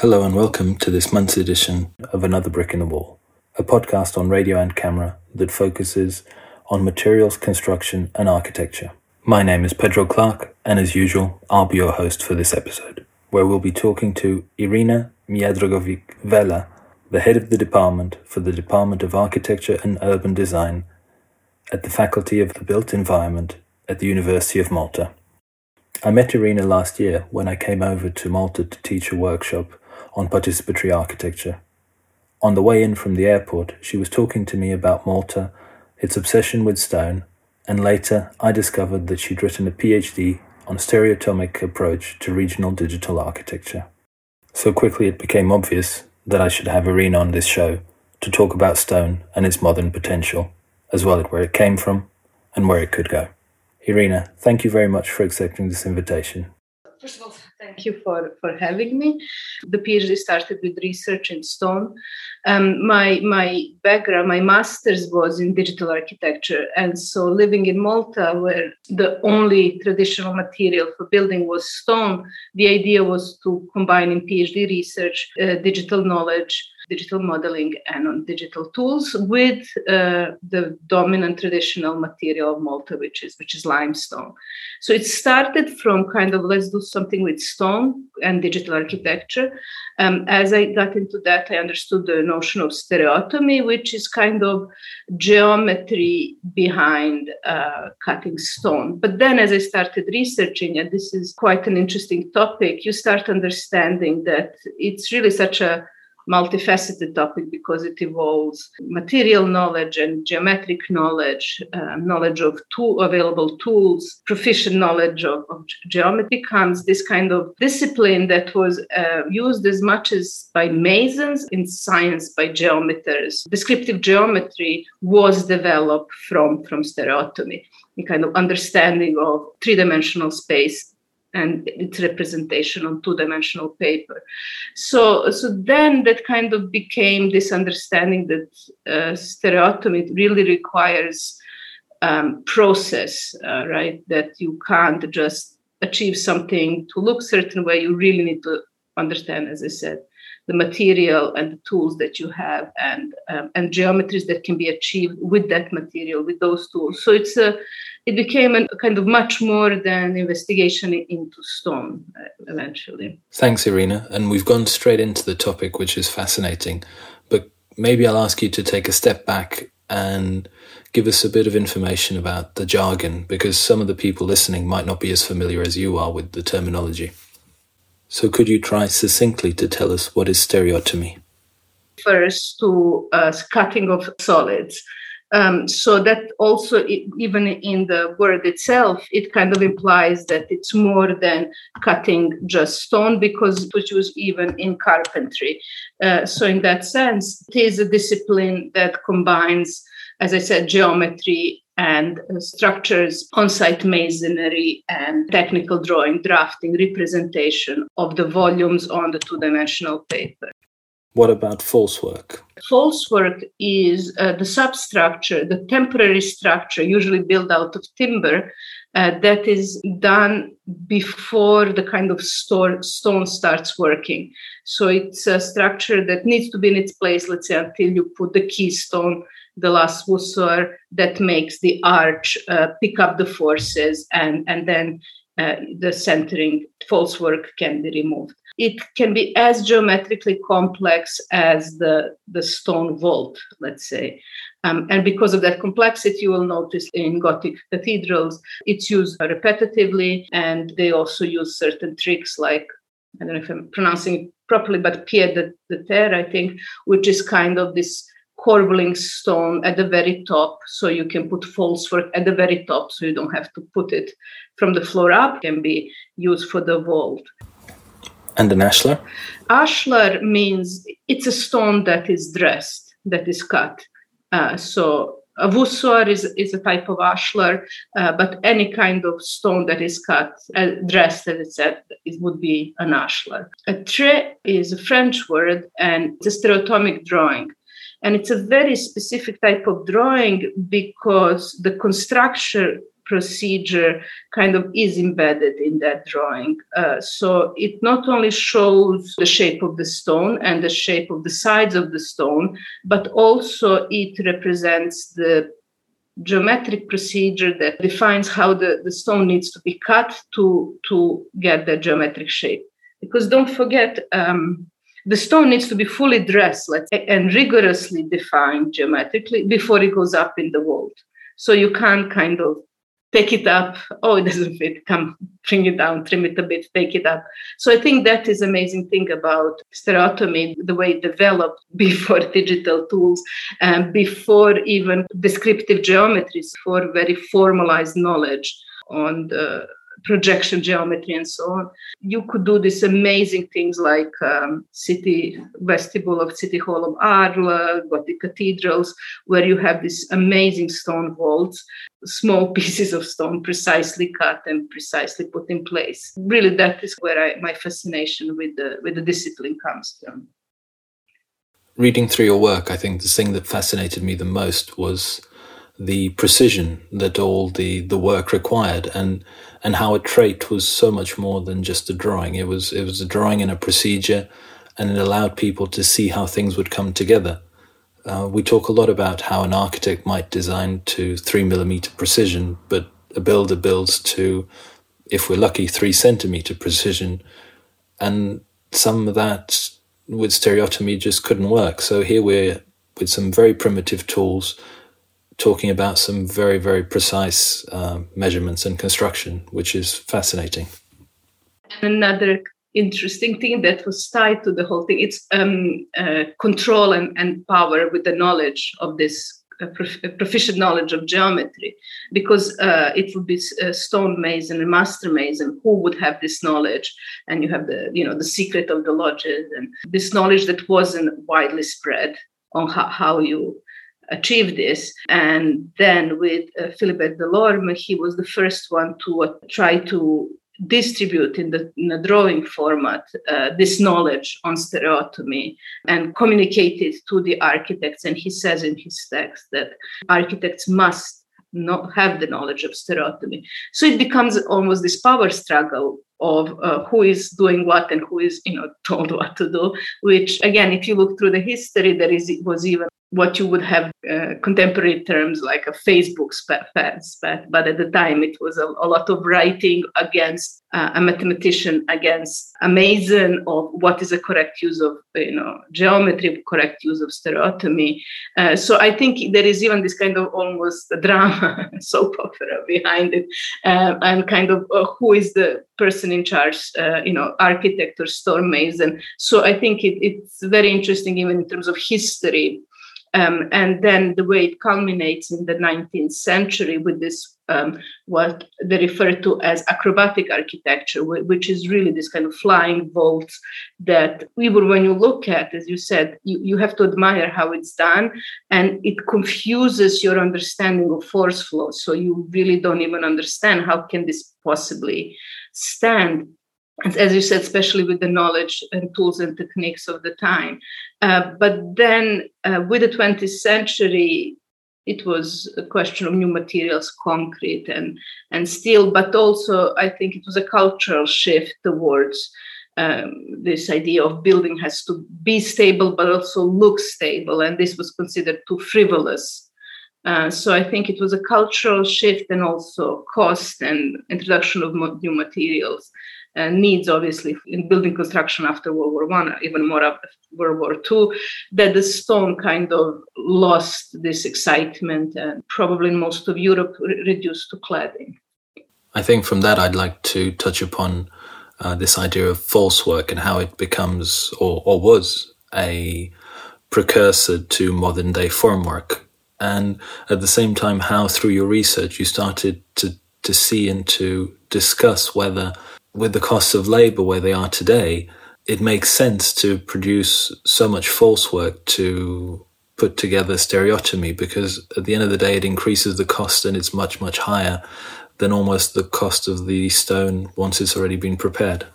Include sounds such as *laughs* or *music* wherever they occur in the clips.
Hello and welcome to this month's edition of Another Brick in the Wall, a podcast on radio and camera that focuses on materials, construction, and architecture. My name is Pedro Clark, and as usual, I'll be your host for this episode, where we'll be talking to Irina Miodragovic Vella, the head of the department for the Department of Architecture and Urban Design at the Faculty of the Built Environment at the University of Malta. I met Irina last year when I came over to Malta to teach a workshop on participatory architecture. On the way in from the airport, she was talking to me about Malta, its obsession with stone, and later I discovered that she'd written a PhD on a stereotomic approach to regional digital architecture. So quickly it became obvious that I should have Irina on this show to talk about stone and its modern potential, as well as where it came from and where it could go. Irina, thank you very much for accepting this invitation. First of all, thank you for, for having me. The PhD started with research in stone. Um, my, my background, my master's was in digital architecture. And so living in Malta, where the only traditional material for building was stone, the idea was to combine in PhD research uh, digital knowledge digital modeling and on digital tools with uh, the dominant traditional material of Malta, which is which is limestone. So it started from kind of let's do something with stone and digital architecture. Um, as I got into that, I understood the notion of stereotomy, which is kind of geometry behind uh, cutting stone. But then, as I started researching, and this is quite an interesting topic, you start understanding that it's really such a multifaceted topic because it involves material knowledge and geometric knowledge, uh, knowledge of tool, available tools, proficient knowledge of, of geometry becomes this kind of discipline that was uh, used as much as by masons in science by geometers. Descriptive geometry was developed from, from stereotomy, a kind of understanding of three-dimensional space and its representation on two-dimensional paper. So, so then that kind of became this understanding that uh, stereotomy really requires um, process, uh, right? That you can't just achieve something to look certain way. You really need to understand, as I said, the material and the tools that you have and um, and geometries that can be achieved with that material with those tools. So it's a it became a kind of much more than investigation into stone uh, eventually. Thanks irina. And we've gone straight into the topic which is fascinating. But maybe i'll ask you to take a step back and give us a bit of information about the jargon because some of the people listening might not be as familiar as you are with the terminology so, could you try succinctly to tell us what is stereotomy? First, to uh, cutting of solids. Um, so that also, even in the word itself, it kind of implies that it's more than cutting just stone because it was used even in carpentry. Uh, so, in that sense, it is a discipline that combines, as I said, geometry and structures, on site masonry, and technical drawing, drafting, representation of the volumes on the two dimensional paper. What about false work? False work is uh, the substructure, the temporary structure, usually built out of timber, uh, that is done before the kind of store, stone starts working. So it's a structure that needs to be in its place, let's say, until you put the keystone the last voussoir that makes the arch uh, pick up the forces and, and then uh, the centering false work can be removed. It can be as geometrically complex as the, the stone vault, let's say. Um, and because of that complexity, you will notice in Gothic cathedrals, it's used repetitively, and they also use certain tricks like I don't know if I'm pronouncing it properly, but pied de terre, I think, which is kind of this corbelling stone at the very top so you can put falsework at the very top so you don't have to put it from the floor up can be used for the vault and an ashlar ashlar means it's a stone that is dressed that is cut uh, so a voussoir is, is a type of ashlar, uh, but any kind of stone that is cut, uh, dressed, as it said, it would be an ashlar. A trait is a French word and it's a stereotomic drawing. And it's a very specific type of drawing because the construction procedure kind of is embedded in that drawing. Uh, so it not only shows the shape of the stone and the shape of the sides of the stone, but also it represents the geometric procedure that defines how the, the stone needs to be cut to, to get the geometric shape. Because don't forget, um, the stone needs to be fully dressed let's say, and rigorously defined geometrically before it goes up in the vault. So you can't kind of take it up. Oh, it doesn't fit. Come, bring it down, trim it a bit, take it up. So I think that is amazing thing about stereotomy, the way it developed *laughs* before digital tools and before even descriptive geometries for very formalized knowledge on the projection geometry and so on. You could do these amazing things like um, city vestibule of City Hall of Arles, Gothic cathedrals, where you have these amazing stone vaults, small *laughs* pieces of stone precisely cut and precisely put in place. Really, that is where I, my fascination with the with the discipline comes from. Reading through your work, I think the thing that fascinated me the most was the precision that all the, the work required and and how a trait was so much more than just a drawing. It was it was a drawing and a procedure and it allowed people to see how things would come together. Uh, we talk a lot about how an architect might design to three millimeter precision, but a builder builds to, if we're lucky, three centimeter precision. And some of that with stereotomy just couldn't work. So here we're with some very primitive tools talking about some very, very precise uh, measurements and construction, which is fascinating. Another interesting thing that was tied to the whole thing it's um, uh, control and, and power with the knowledge of this uh, prof- proficient knowledge of geometry because uh, it would be a stone mason and master mason who would have this knowledge and you have the you know the secret of the lodges and this knowledge that wasn't widely spread on how, how you achieve this. And then with uh, Philibert Delorme, he was the first one to uh, try to distribute in the in a drawing format uh, this knowledge on stereotomy and communicate it to the architects. And he says in his text that architects must not have the knowledge of stereotomy. So it becomes almost this power struggle of uh, who is doing what and who is you know *laughs* told what to do which again if you look through the history there is was even what you would have uh, contemporary terms like a Facebook spat, spat, but at the time it was a, a lot of writing against uh, a mathematician, against a mason of what is a correct use of you know geometry, correct use of stereotomy. Uh, so I think there is even this kind of almost drama, *laughs* soap opera behind it, uh, and kind of uh, who is the person in charge, uh, you know, architect or stone mason. So I think it, it's very interesting even in terms of history um, and then the way it culminates in the 19th century with this, um, what they refer to as acrobatic architecture, which is really this kind of flying vaults that even when you look at, as you said, you, you have to admire how it's done. And it confuses your understanding of force flow. So you really don't even understand how can this possibly stand as you said, especially with the knowledge and tools and techniques of the time. Uh, but then uh, with the 20th century, it was a question of new materials, concrete and, and steel, but also I think it was a cultural shift towards um, this idea of building has to be stable but also look stable, and this was considered too frivolous. Uh, so I think it was a cultural shift and also cost and introduction of new materials uh, needs, obviously, in building construction after World War One, even more after World War Two, that the stone kind of lost this excitement and probably in most of Europe re- reduced to cladding. I think from that, I'd like to touch upon uh, this idea of false work and how it becomes or, or was a precursor to modern day formwork. And at the same time, how through your research you started to, to see and to discuss whether with the costs of labor where they are today, it makes sense to produce so much false work to put together stereotomy because at the end of the day, it increases the cost and it's much, much higher than almost the cost of the stone once it's already been prepared.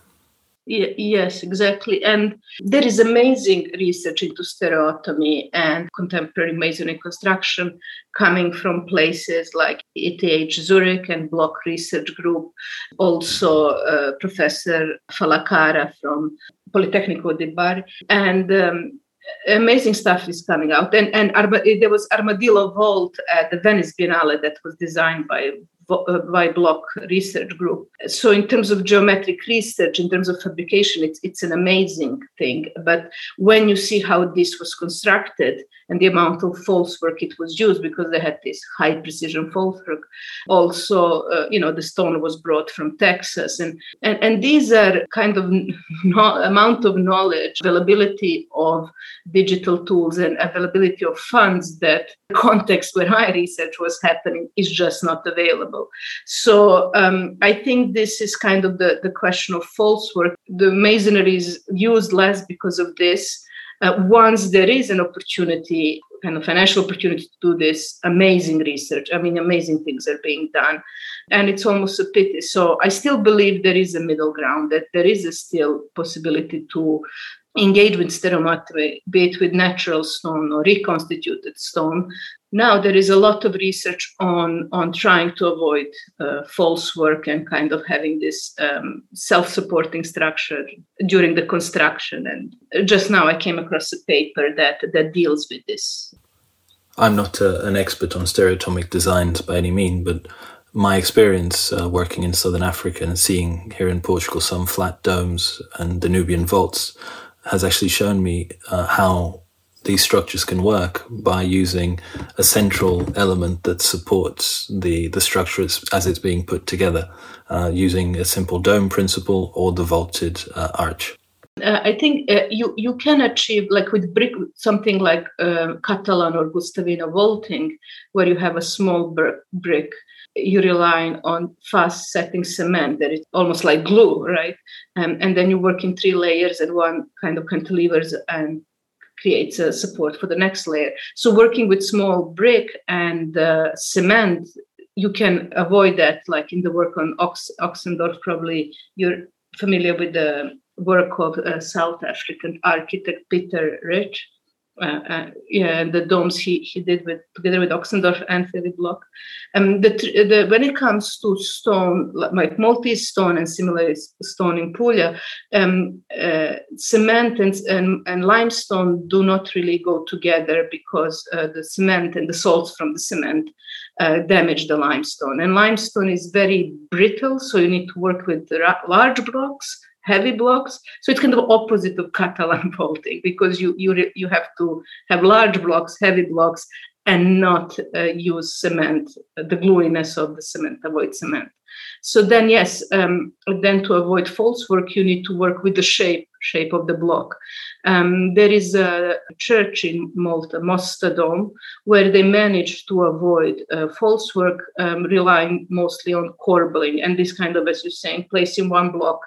Yes, exactly. And there is amazing research into stereotomy and contemporary masonry construction coming from places like ETH Zurich and Block Research Group, also uh, Professor Fallacara from Politecnico di Bari. And um, amazing stuff is coming out. And, and Arma- there was Armadillo Vault at the Venice Biennale that was designed by by uh, Block Research Group. So, in terms of geometric research, in terms of fabrication, it's, it's an amazing thing. But when you see how this was constructed and the amount of false work it was used, because they had this high precision false work, also, uh, you know, the stone was brought from Texas. And, and, and these are kind of *laughs* no, amount of knowledge, availability of digital tools, and availability of funds that the context where my research was happening is just not available. So um, I think this is kind of the, the question of false work. The masonry is used less because of this. Uh, once there is an opportunity, kind of financial opportunity to do this amazing research, I mean, amazing things are being done. And it's almost a pity. So I still believe there is a middle ground, that there is a still possibility to engage with stereometry, be it with natural stone or reconstituted stone, now there is a lot of research on on trying to avoid uh, false work and kind of having this um, self-supporting structure during the construction. And just now i came across a paper that that deals with this. I'm not a, uh, an expert on stereotomic designs by any mean but my experience uh, working in southern africa and seeing here in portugal some flat domes and danubian vaults has actually shown me uh, how these structures can work by using a central element that supports the, the structure as, it's being put together, uh, using a simple dome principle or the vaulted uh, arch. Uh, I think uh, you you can achieve like with brick something like uh, Catalan or Guastavino vaulting, where you have a small br- brick. You rely on fast setting cement that is almost like glue, right? Um, and then you work in three layers and one kind of cantilevers and creates a support for the next layer. So working with small brick and uh, cement, you can avoid that. Like in the work on Ox- Ochsendorf, probably you're familiar with the work of uh, South African architect Peter Rich. Uh, uh, yeah, the domes he, he did with together with Ochsendorf and Philippe Block. Um, the, the, when it comes to stone, like multi stone and similar stone in Puglia, um, uh, cement and, and, and, limestone do not really go together because uh, the cement and the salts from the cement uh, damage the limestone. And limestone is very brittle, so you need to work with large blocks heavy blocks. So it's kind of opposite of Catalan *laughs* vaulting because you you you have to have large blocks, heavy blocks, and not uh, use cement, the gluiness of the cement, avoid cement. So then, yes, um, then to avoid false work, you need to work with the shape shape of the block. Um, there is a church in Malta, Mosta Dome, where they managed to avoid uh, false work, um, relying mostly on corbelling and this kind of, as you're saying, placing one block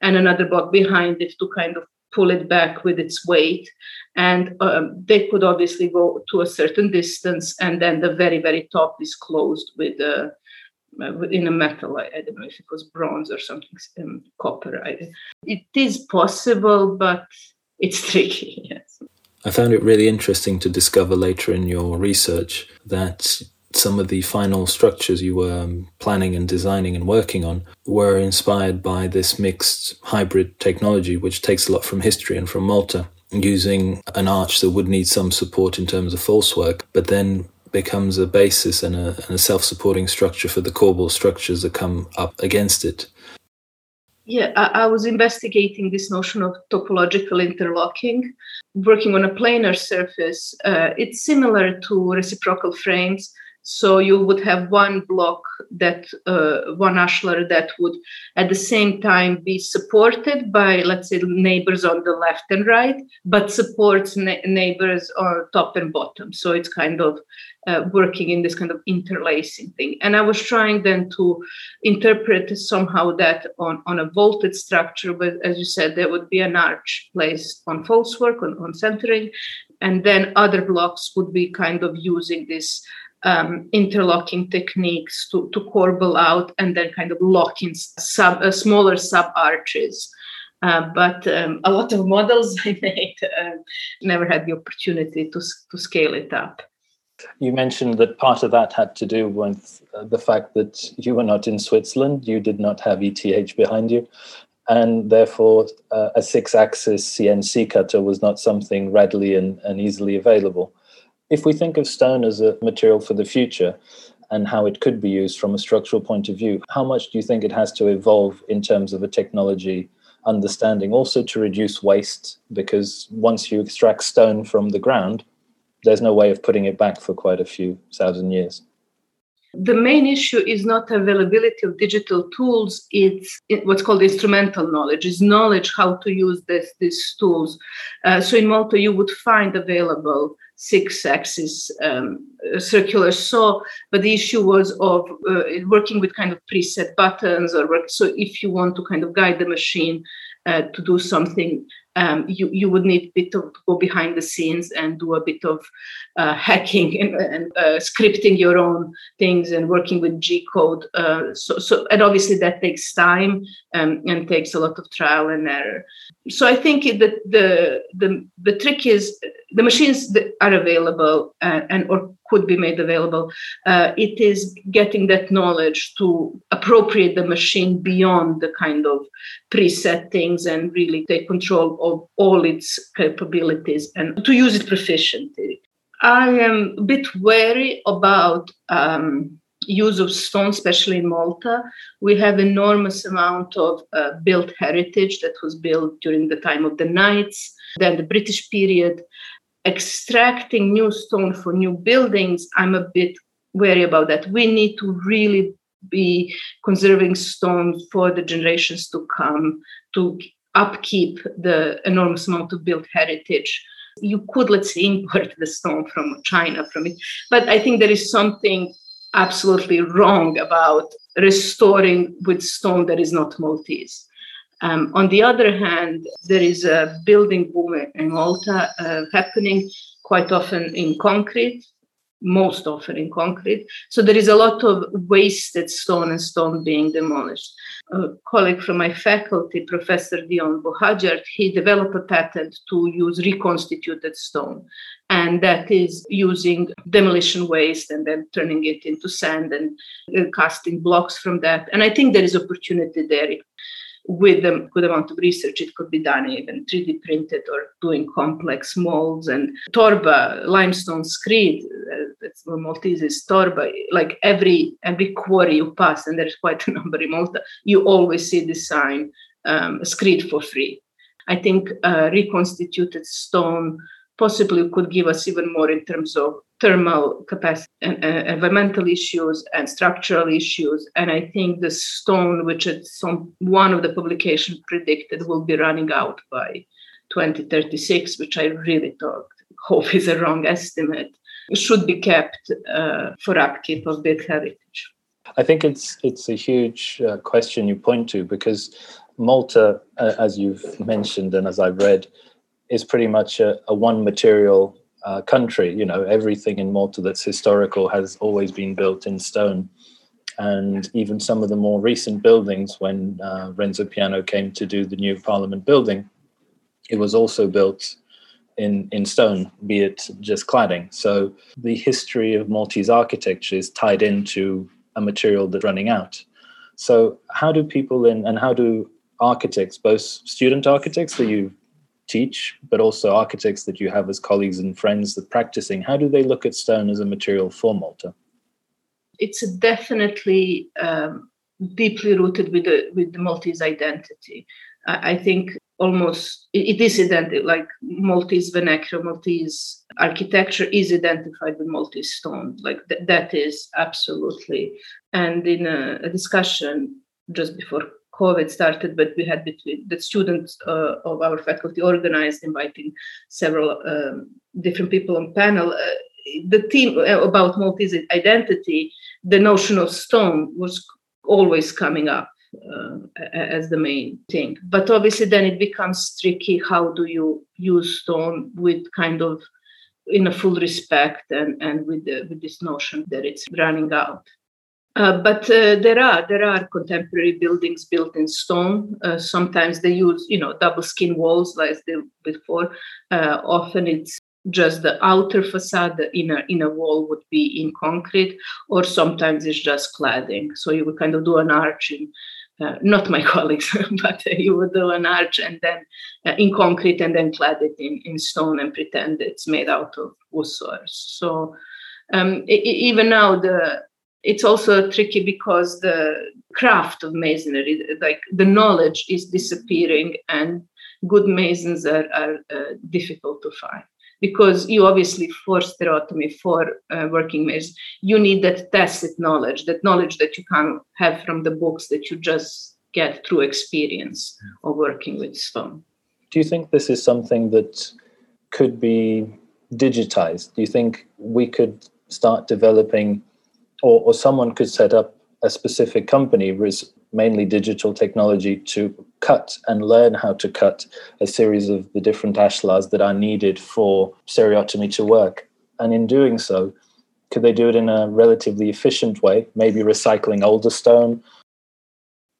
and another block behind it to kind of pull it back with its weight. And um, they could obviously go to a certain distance, and then the very, very top is closed with a uh, in a metal. I, I, don't know if it was bronze or something, um, copper. I, it is possible, but it's *laughs* tricky. Yes. I found it really interesting to discover later in your research that some of the final structures you were um, planning and designing and working on were inspired by this mixed hybrid technology, which takes a lot from history and from Malta, using an arch that would need some support in terms of false work, but then becomes a basis and a, and a self supporting structure for the corbel structures that come up against it. Yeah, I, I, was investigating this notion of topological interlocking, working on a planar surface. Uh, it's similar to reciprocal frames so you would have one block that uh, one ashlar that would at the same time be supported by let's say neighbors on the left and right, but supports neighbors on top and bottom. So it's kind of uh, working in this kind of interlacing thing. And I was trying then to interpret somehow that on, on a vaulted structure, but as you said, there would be an arch placed on false work, on, on centering, and then other blocks would be kind of using this um, interlocking techniques to, to corbel out and then kind of lock in sub, uh, smaller sub arches. Uh, but um, a lot of models *laughs* I made uh, never had the opportunity to, to scale it up. You mentioned that part of that had to do with uh, the fact that you were not in Switzerland, you did not have ETH behind you, and therefore uh, a six axis CNC cutter was not something readily and, and easily available. If we think of stone as a material for the future, and how it could be used from a structural point of view. How much do you think it has to evolve in terms of a technology understanding, also to reduce waste? Because once you extract stone from the ground, there's no way of putting it back for quite a few thousand years. The main issue is not availability of digital tools, it's what's called instrumental knowledge, is knowledge how to use this, these tools. Uh, so in Malta, you would find available six axis um, circular saw, but the issue was of uh, working with kind of preset buttons or work. So if you want to kind of guide the machine uh, to do something um, you, you would need a bit of go behind the scenes and do a bit of uh, *laughs* hacking and, and uh, scripting your own things and working with G code. Uh, so, so, and obviously that takes time um, and takes a lot of trial and error. So I think that the the the trick is the machines that are available uh, and or could be made available. Uh, it is getting that knowledge to appropriate the machine beyond the kind of preset things and really take control of all its capabilities and to use it proficiently. I am a bit wary about um, use of stone, especially in Malta. We have enormous amount of uh, built heritage that was built during the time of the Knights, then the British period. Extracting new stone for new buildings, I'm a bit wary about that. We need to really be conserving stone for the generations to come to upkeep the enormous amount of built heritage. You could let's say *laughs* import the stone from china from it. But i think there is something absolutely wrong about restoring with stone that is not maltese. Um, on the other hand there is a building boom in malta uh, happening quite often in concrete most often in concrete. So there is a lot of wasted stone and stone being demolished. A colleague from my faculty, Professor Dion Bohadjart, he developed a patent to use reconstituted stone. And that is using demolition waste and then turning it into sand and uh, casting blocks from that. And I think there is opportunity there with a good amount of research, it could be done even 3D printed or doing complex molds and torba, limestone screed. Uh, That's Maltese is torba. Like every every quarry you pass, and there's quite a *laughs* number in Malta, you always see the sign um, screed for free. I think uh, reconstituted stone possibly could give us even more in terms of thermal capacity and uh, environmental issues and structural issues. And I think the stone, which some, one of the publications predicted will be running out by 2036, which I really thought, hope is a wrong estimate, should be kept uh, for upkeep of built heritage. I think it's it's a huge uh, question you point to because Malta, uh, as you've mentioned and as I've read, is pretty much a, a one material uh, country. You know, everything in Malta that's historical has always been built in stone. And even some of the more recent buildings, when uh, Renzo Piano came to do the new Parliament building, it was also built in, in stone, be it just cladding. So the history of Maltese architecture is tied into a material that's running out. So, how do people in and how do architects, both student architects that you teach, but also architects that you have as colleagues and friends that practicing, how do they look at stone as a material for Malta? It's definitely um, deeply rooted with the with the Maltese identity. I, I think almost it is identical, like Maltese vernacular, Maltese architecture is identified with Maltese stone. Like th- that is absolutely. And in a, a discussion just before COVID started, but we had between the students uh, of our faculty organized, inviting several um, different people on panel. Uh, the theme uh, about Maltese identity, the notion of stone was always coming up as the main thing. But obviously, then it becomes tricky. How do you use stone with kind of in a full respect and, and with the, with this notion that it's running out? Uh, but uh, there are there are contemporary buildings built in stone. Uh, sometimes they use you know double skin walls like they before. Uh, often it's just the outer facade, the inner inner wall would be in concrete, or sometimes it's just cladding. So you would kind of do an arch in. Uh, not my *laughs* colleagues, but you would do an arch and then uh, in concrete and then clad it in, in stone and pretend it's made out of wood So um, even now the it's also tricky because the craft of masonry, like the knowledge, is disappearing, and good masons are, are uh, difficult to find because you obviously for stereotomy for uh, working masons you need that tacit knowledge that knowledge that you can't have from the books that you just get through experience of working with stone. Do you think this is something that could be digitized? Do you think we could start developing or, or someone could set up a specific company with mainly digital technology to cut and learn how to cut a series of the different ashlars that are needed for stereotomy to work. And in doing so, could they do it in a relatively efficient way, maybe recycling older stone?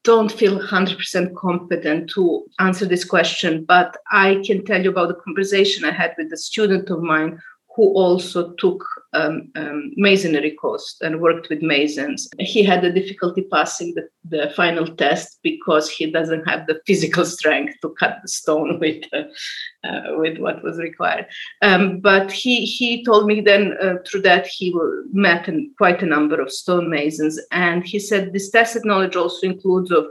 Don't feel 100% competent to answer this question, but I can tell you about the conversation I had with a student of mine who also took um, um, masonry course and worked with masons. He had a difficulty passing the, the, final test because he doesn't have the physical strength to cut the stone *laughs* with uh, uh, with what was required. Um, but he he told me then uh, through that he met in quite a number of stonemasons, and he said this tacit knowledge also includes of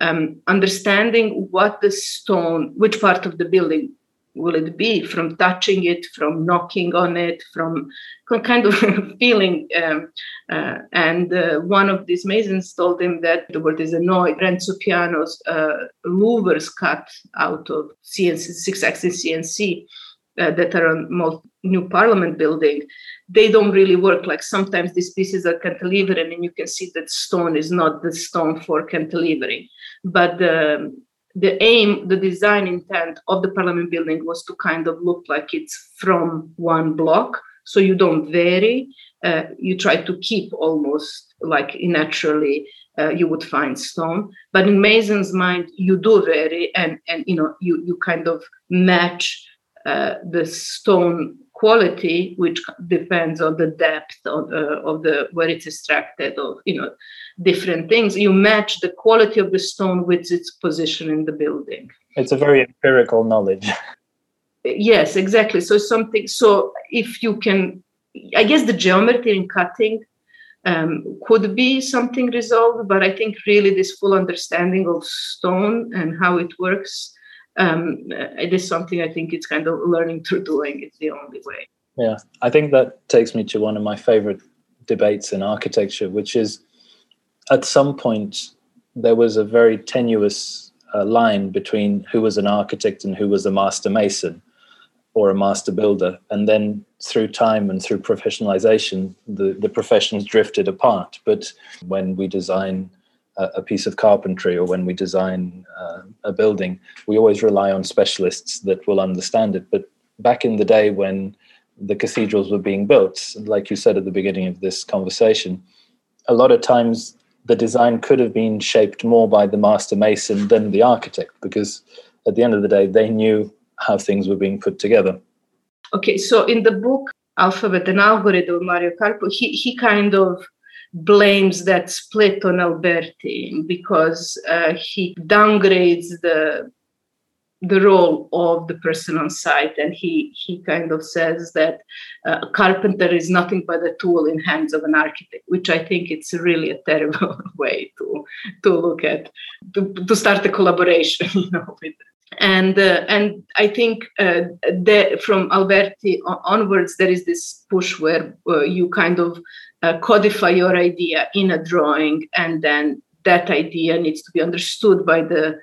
um, understanding what the stone, which part of the building will it be from touching it from knocking on it from *laughs* kind of feeling um, uh, and uh, one of these masons told him that the word is annoyed renzo piano's uh, louvers cut out of cnc six axis cnc uh, that are on new parliament building. They don't really work like sometimes these pieces are cantilevering and you can see that stone is not the stone for cantilevering. But the the aim, the design intent of the parliament building was to kind of look like it's from one block. So you don't vary. Uh, you try to keep almost like naturally uh, you would find stone. But in Mason's mind, you do vary, and and you know you you kind of match uh, the stone quality, which depends on the depth of, uh, of the where it's extracted, of you know different things. You match the quality of the stone with its position in the building. It's a very empirical knowledge. *laughs* yes, exactly. So something. So if you can, I guess the geometry in cutting um, could be something resolved, but I think really this full understanding of stone and how it works um, it is something I think it's kind of learning through doing. It's the only way. Yeah, I think that takes me to one of my favorite debates in architecture, which is at some point there was a very tenuous uh, line between who was an architect and who was a master mason or a master builder. And then through time and through professionalization, the, the professions drifted apart. But when we design a, piece of carpentry or when we design uh, a building, we always rely on specialists that will understand it. But back in the day when the cathedrals were being built, like you said at the beginning of this conversation, a lot of times the design could have been shaped more by the master mason than the architect because at the end of the day they knew how things were being put together okay so in the book alphabet and algorithm mario carpo he, he kind of blames that split on alberti because uh, he downgrades the the role of the person on site and he he kind of says that uh, a carpenter is nothing but a tool in hands of an architect which i think it's really a terrible *laughs* way to to look at to, to start a collaboration *laughs* you know with and uh, and I think uh, the, from Alberti onwards there is this push where uh, you kind of uh, codify your idea in a drawing, and then that idea needs to be understood by the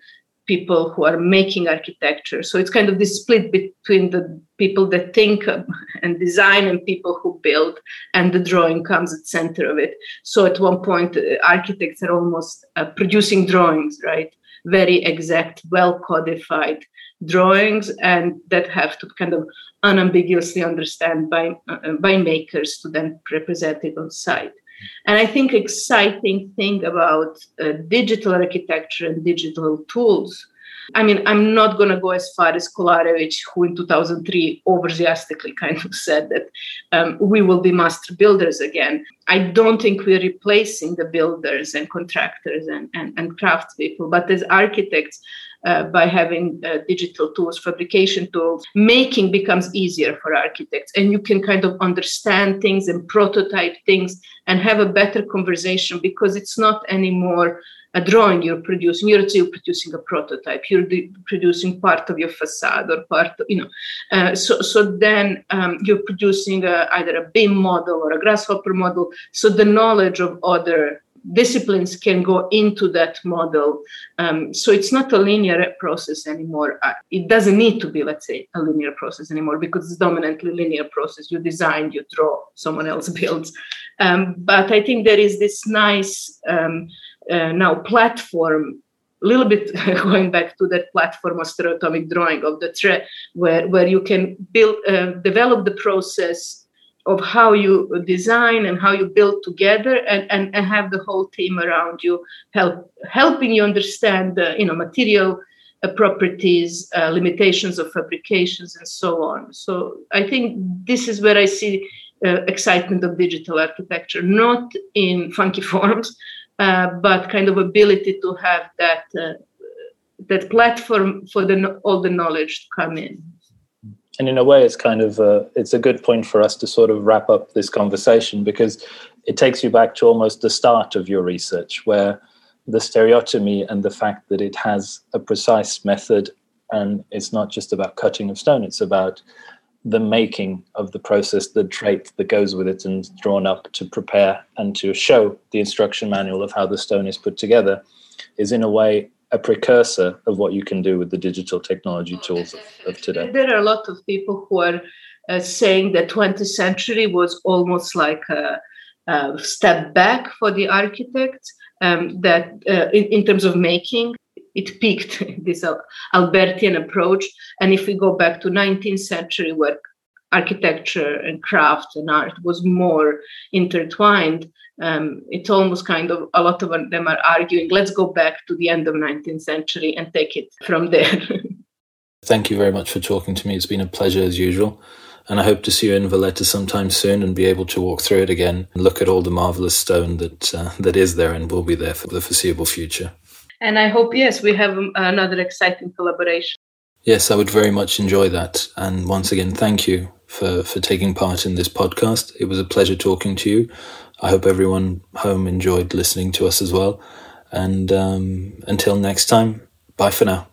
people who are making architecture. So it's kind of this split between the people that think *laughs* and design and people who build, and the drawing comes at center of it. So at one point, uh, architects are almost uh, producing drawings, right? Very exact, well codified drawings, and that have to kind of unambiguously understand by uh, by makers to then represent it on site. And I think exciting thing about uh, digital architecture and digital tools I mean, I'm not going to go as far as Kolarevic, who in 2003 enthusiastically kind of *laughs* said that um, we will be master builders again. I don't think we're replacing the builders and contractors and, and, and craftspeople, but as architects, uh, by having uh, digital tools, fabrication tools, making becomes easier for architects. And you can kind of understand things and prototype things and have a better conversation because it's not anymore a drawing. You're producing you're still producing a prototype. You're producing part of your facade or part of, you know. Uh, so so then um, you're producing a, either a BIM model or a grasshopper model. So the knowledge of other disciplines can go into that model. Um, so it's not a linear process anymore. Uh, it doesn't need to be let's say a linear process anymore because it's dominantly linear process. You design you draw someone else *laughs* builds. Um, but i think there is this nice um, uh, now platform a little bit *laughs* going back to that platform of stereotomic drawing of the thread where, where you can build uh, develop the process of how you design and how you build together and, and, and have the whole team around you help helping you understand you know material uh, properties uh, limitations of fabrications and so on so i think this is where i see uh, excitement of digital architecture not in funky *laughs* forms uh, but kind of ability to have that uh, that platform for the all the knowledge to come in. And in a way, it's kind of a, it's a good point for us to sort of wrap up this conversation because it takes you back to almost the start of your research, where the stereotomy and the fact that it has a precise method and it's not just about cutting of stone; it's about the making of the process, the trait that goes with it, and drawn up to prepare and to show the instruction manual of how the stone is put together, is in a way a precursor of what you can do with the digital technology tools of, of today. There are a lot of people who are uh, saying that 20th century was almost like a, a step back for the architects. Um, that uh, in, in terms of making it peaked *laughs* this Albertian approach. And if we go back to 19th century where architecture and craft and art was more intertwined, um, it's almost kind of a lot of them are arguing, let's go back to the end of 19th century and take it from there. *laughs* Thank you very much for talking to me. It's been a pleasure as usual. And I hope to see you in Valletta sometime soon and be able to walk through it again and look at all the marvelous stone that uh, that is there and will be there for the foreseeable future. And I hope, yes, we have another exciting collaboration. Yes, I would very much enjoy that. And once again, thank you for, for taking part in this podcast. It was a pleasure talking to you. I hope everyone home enjoyed listening to us as well. And um, until next time, bye for now.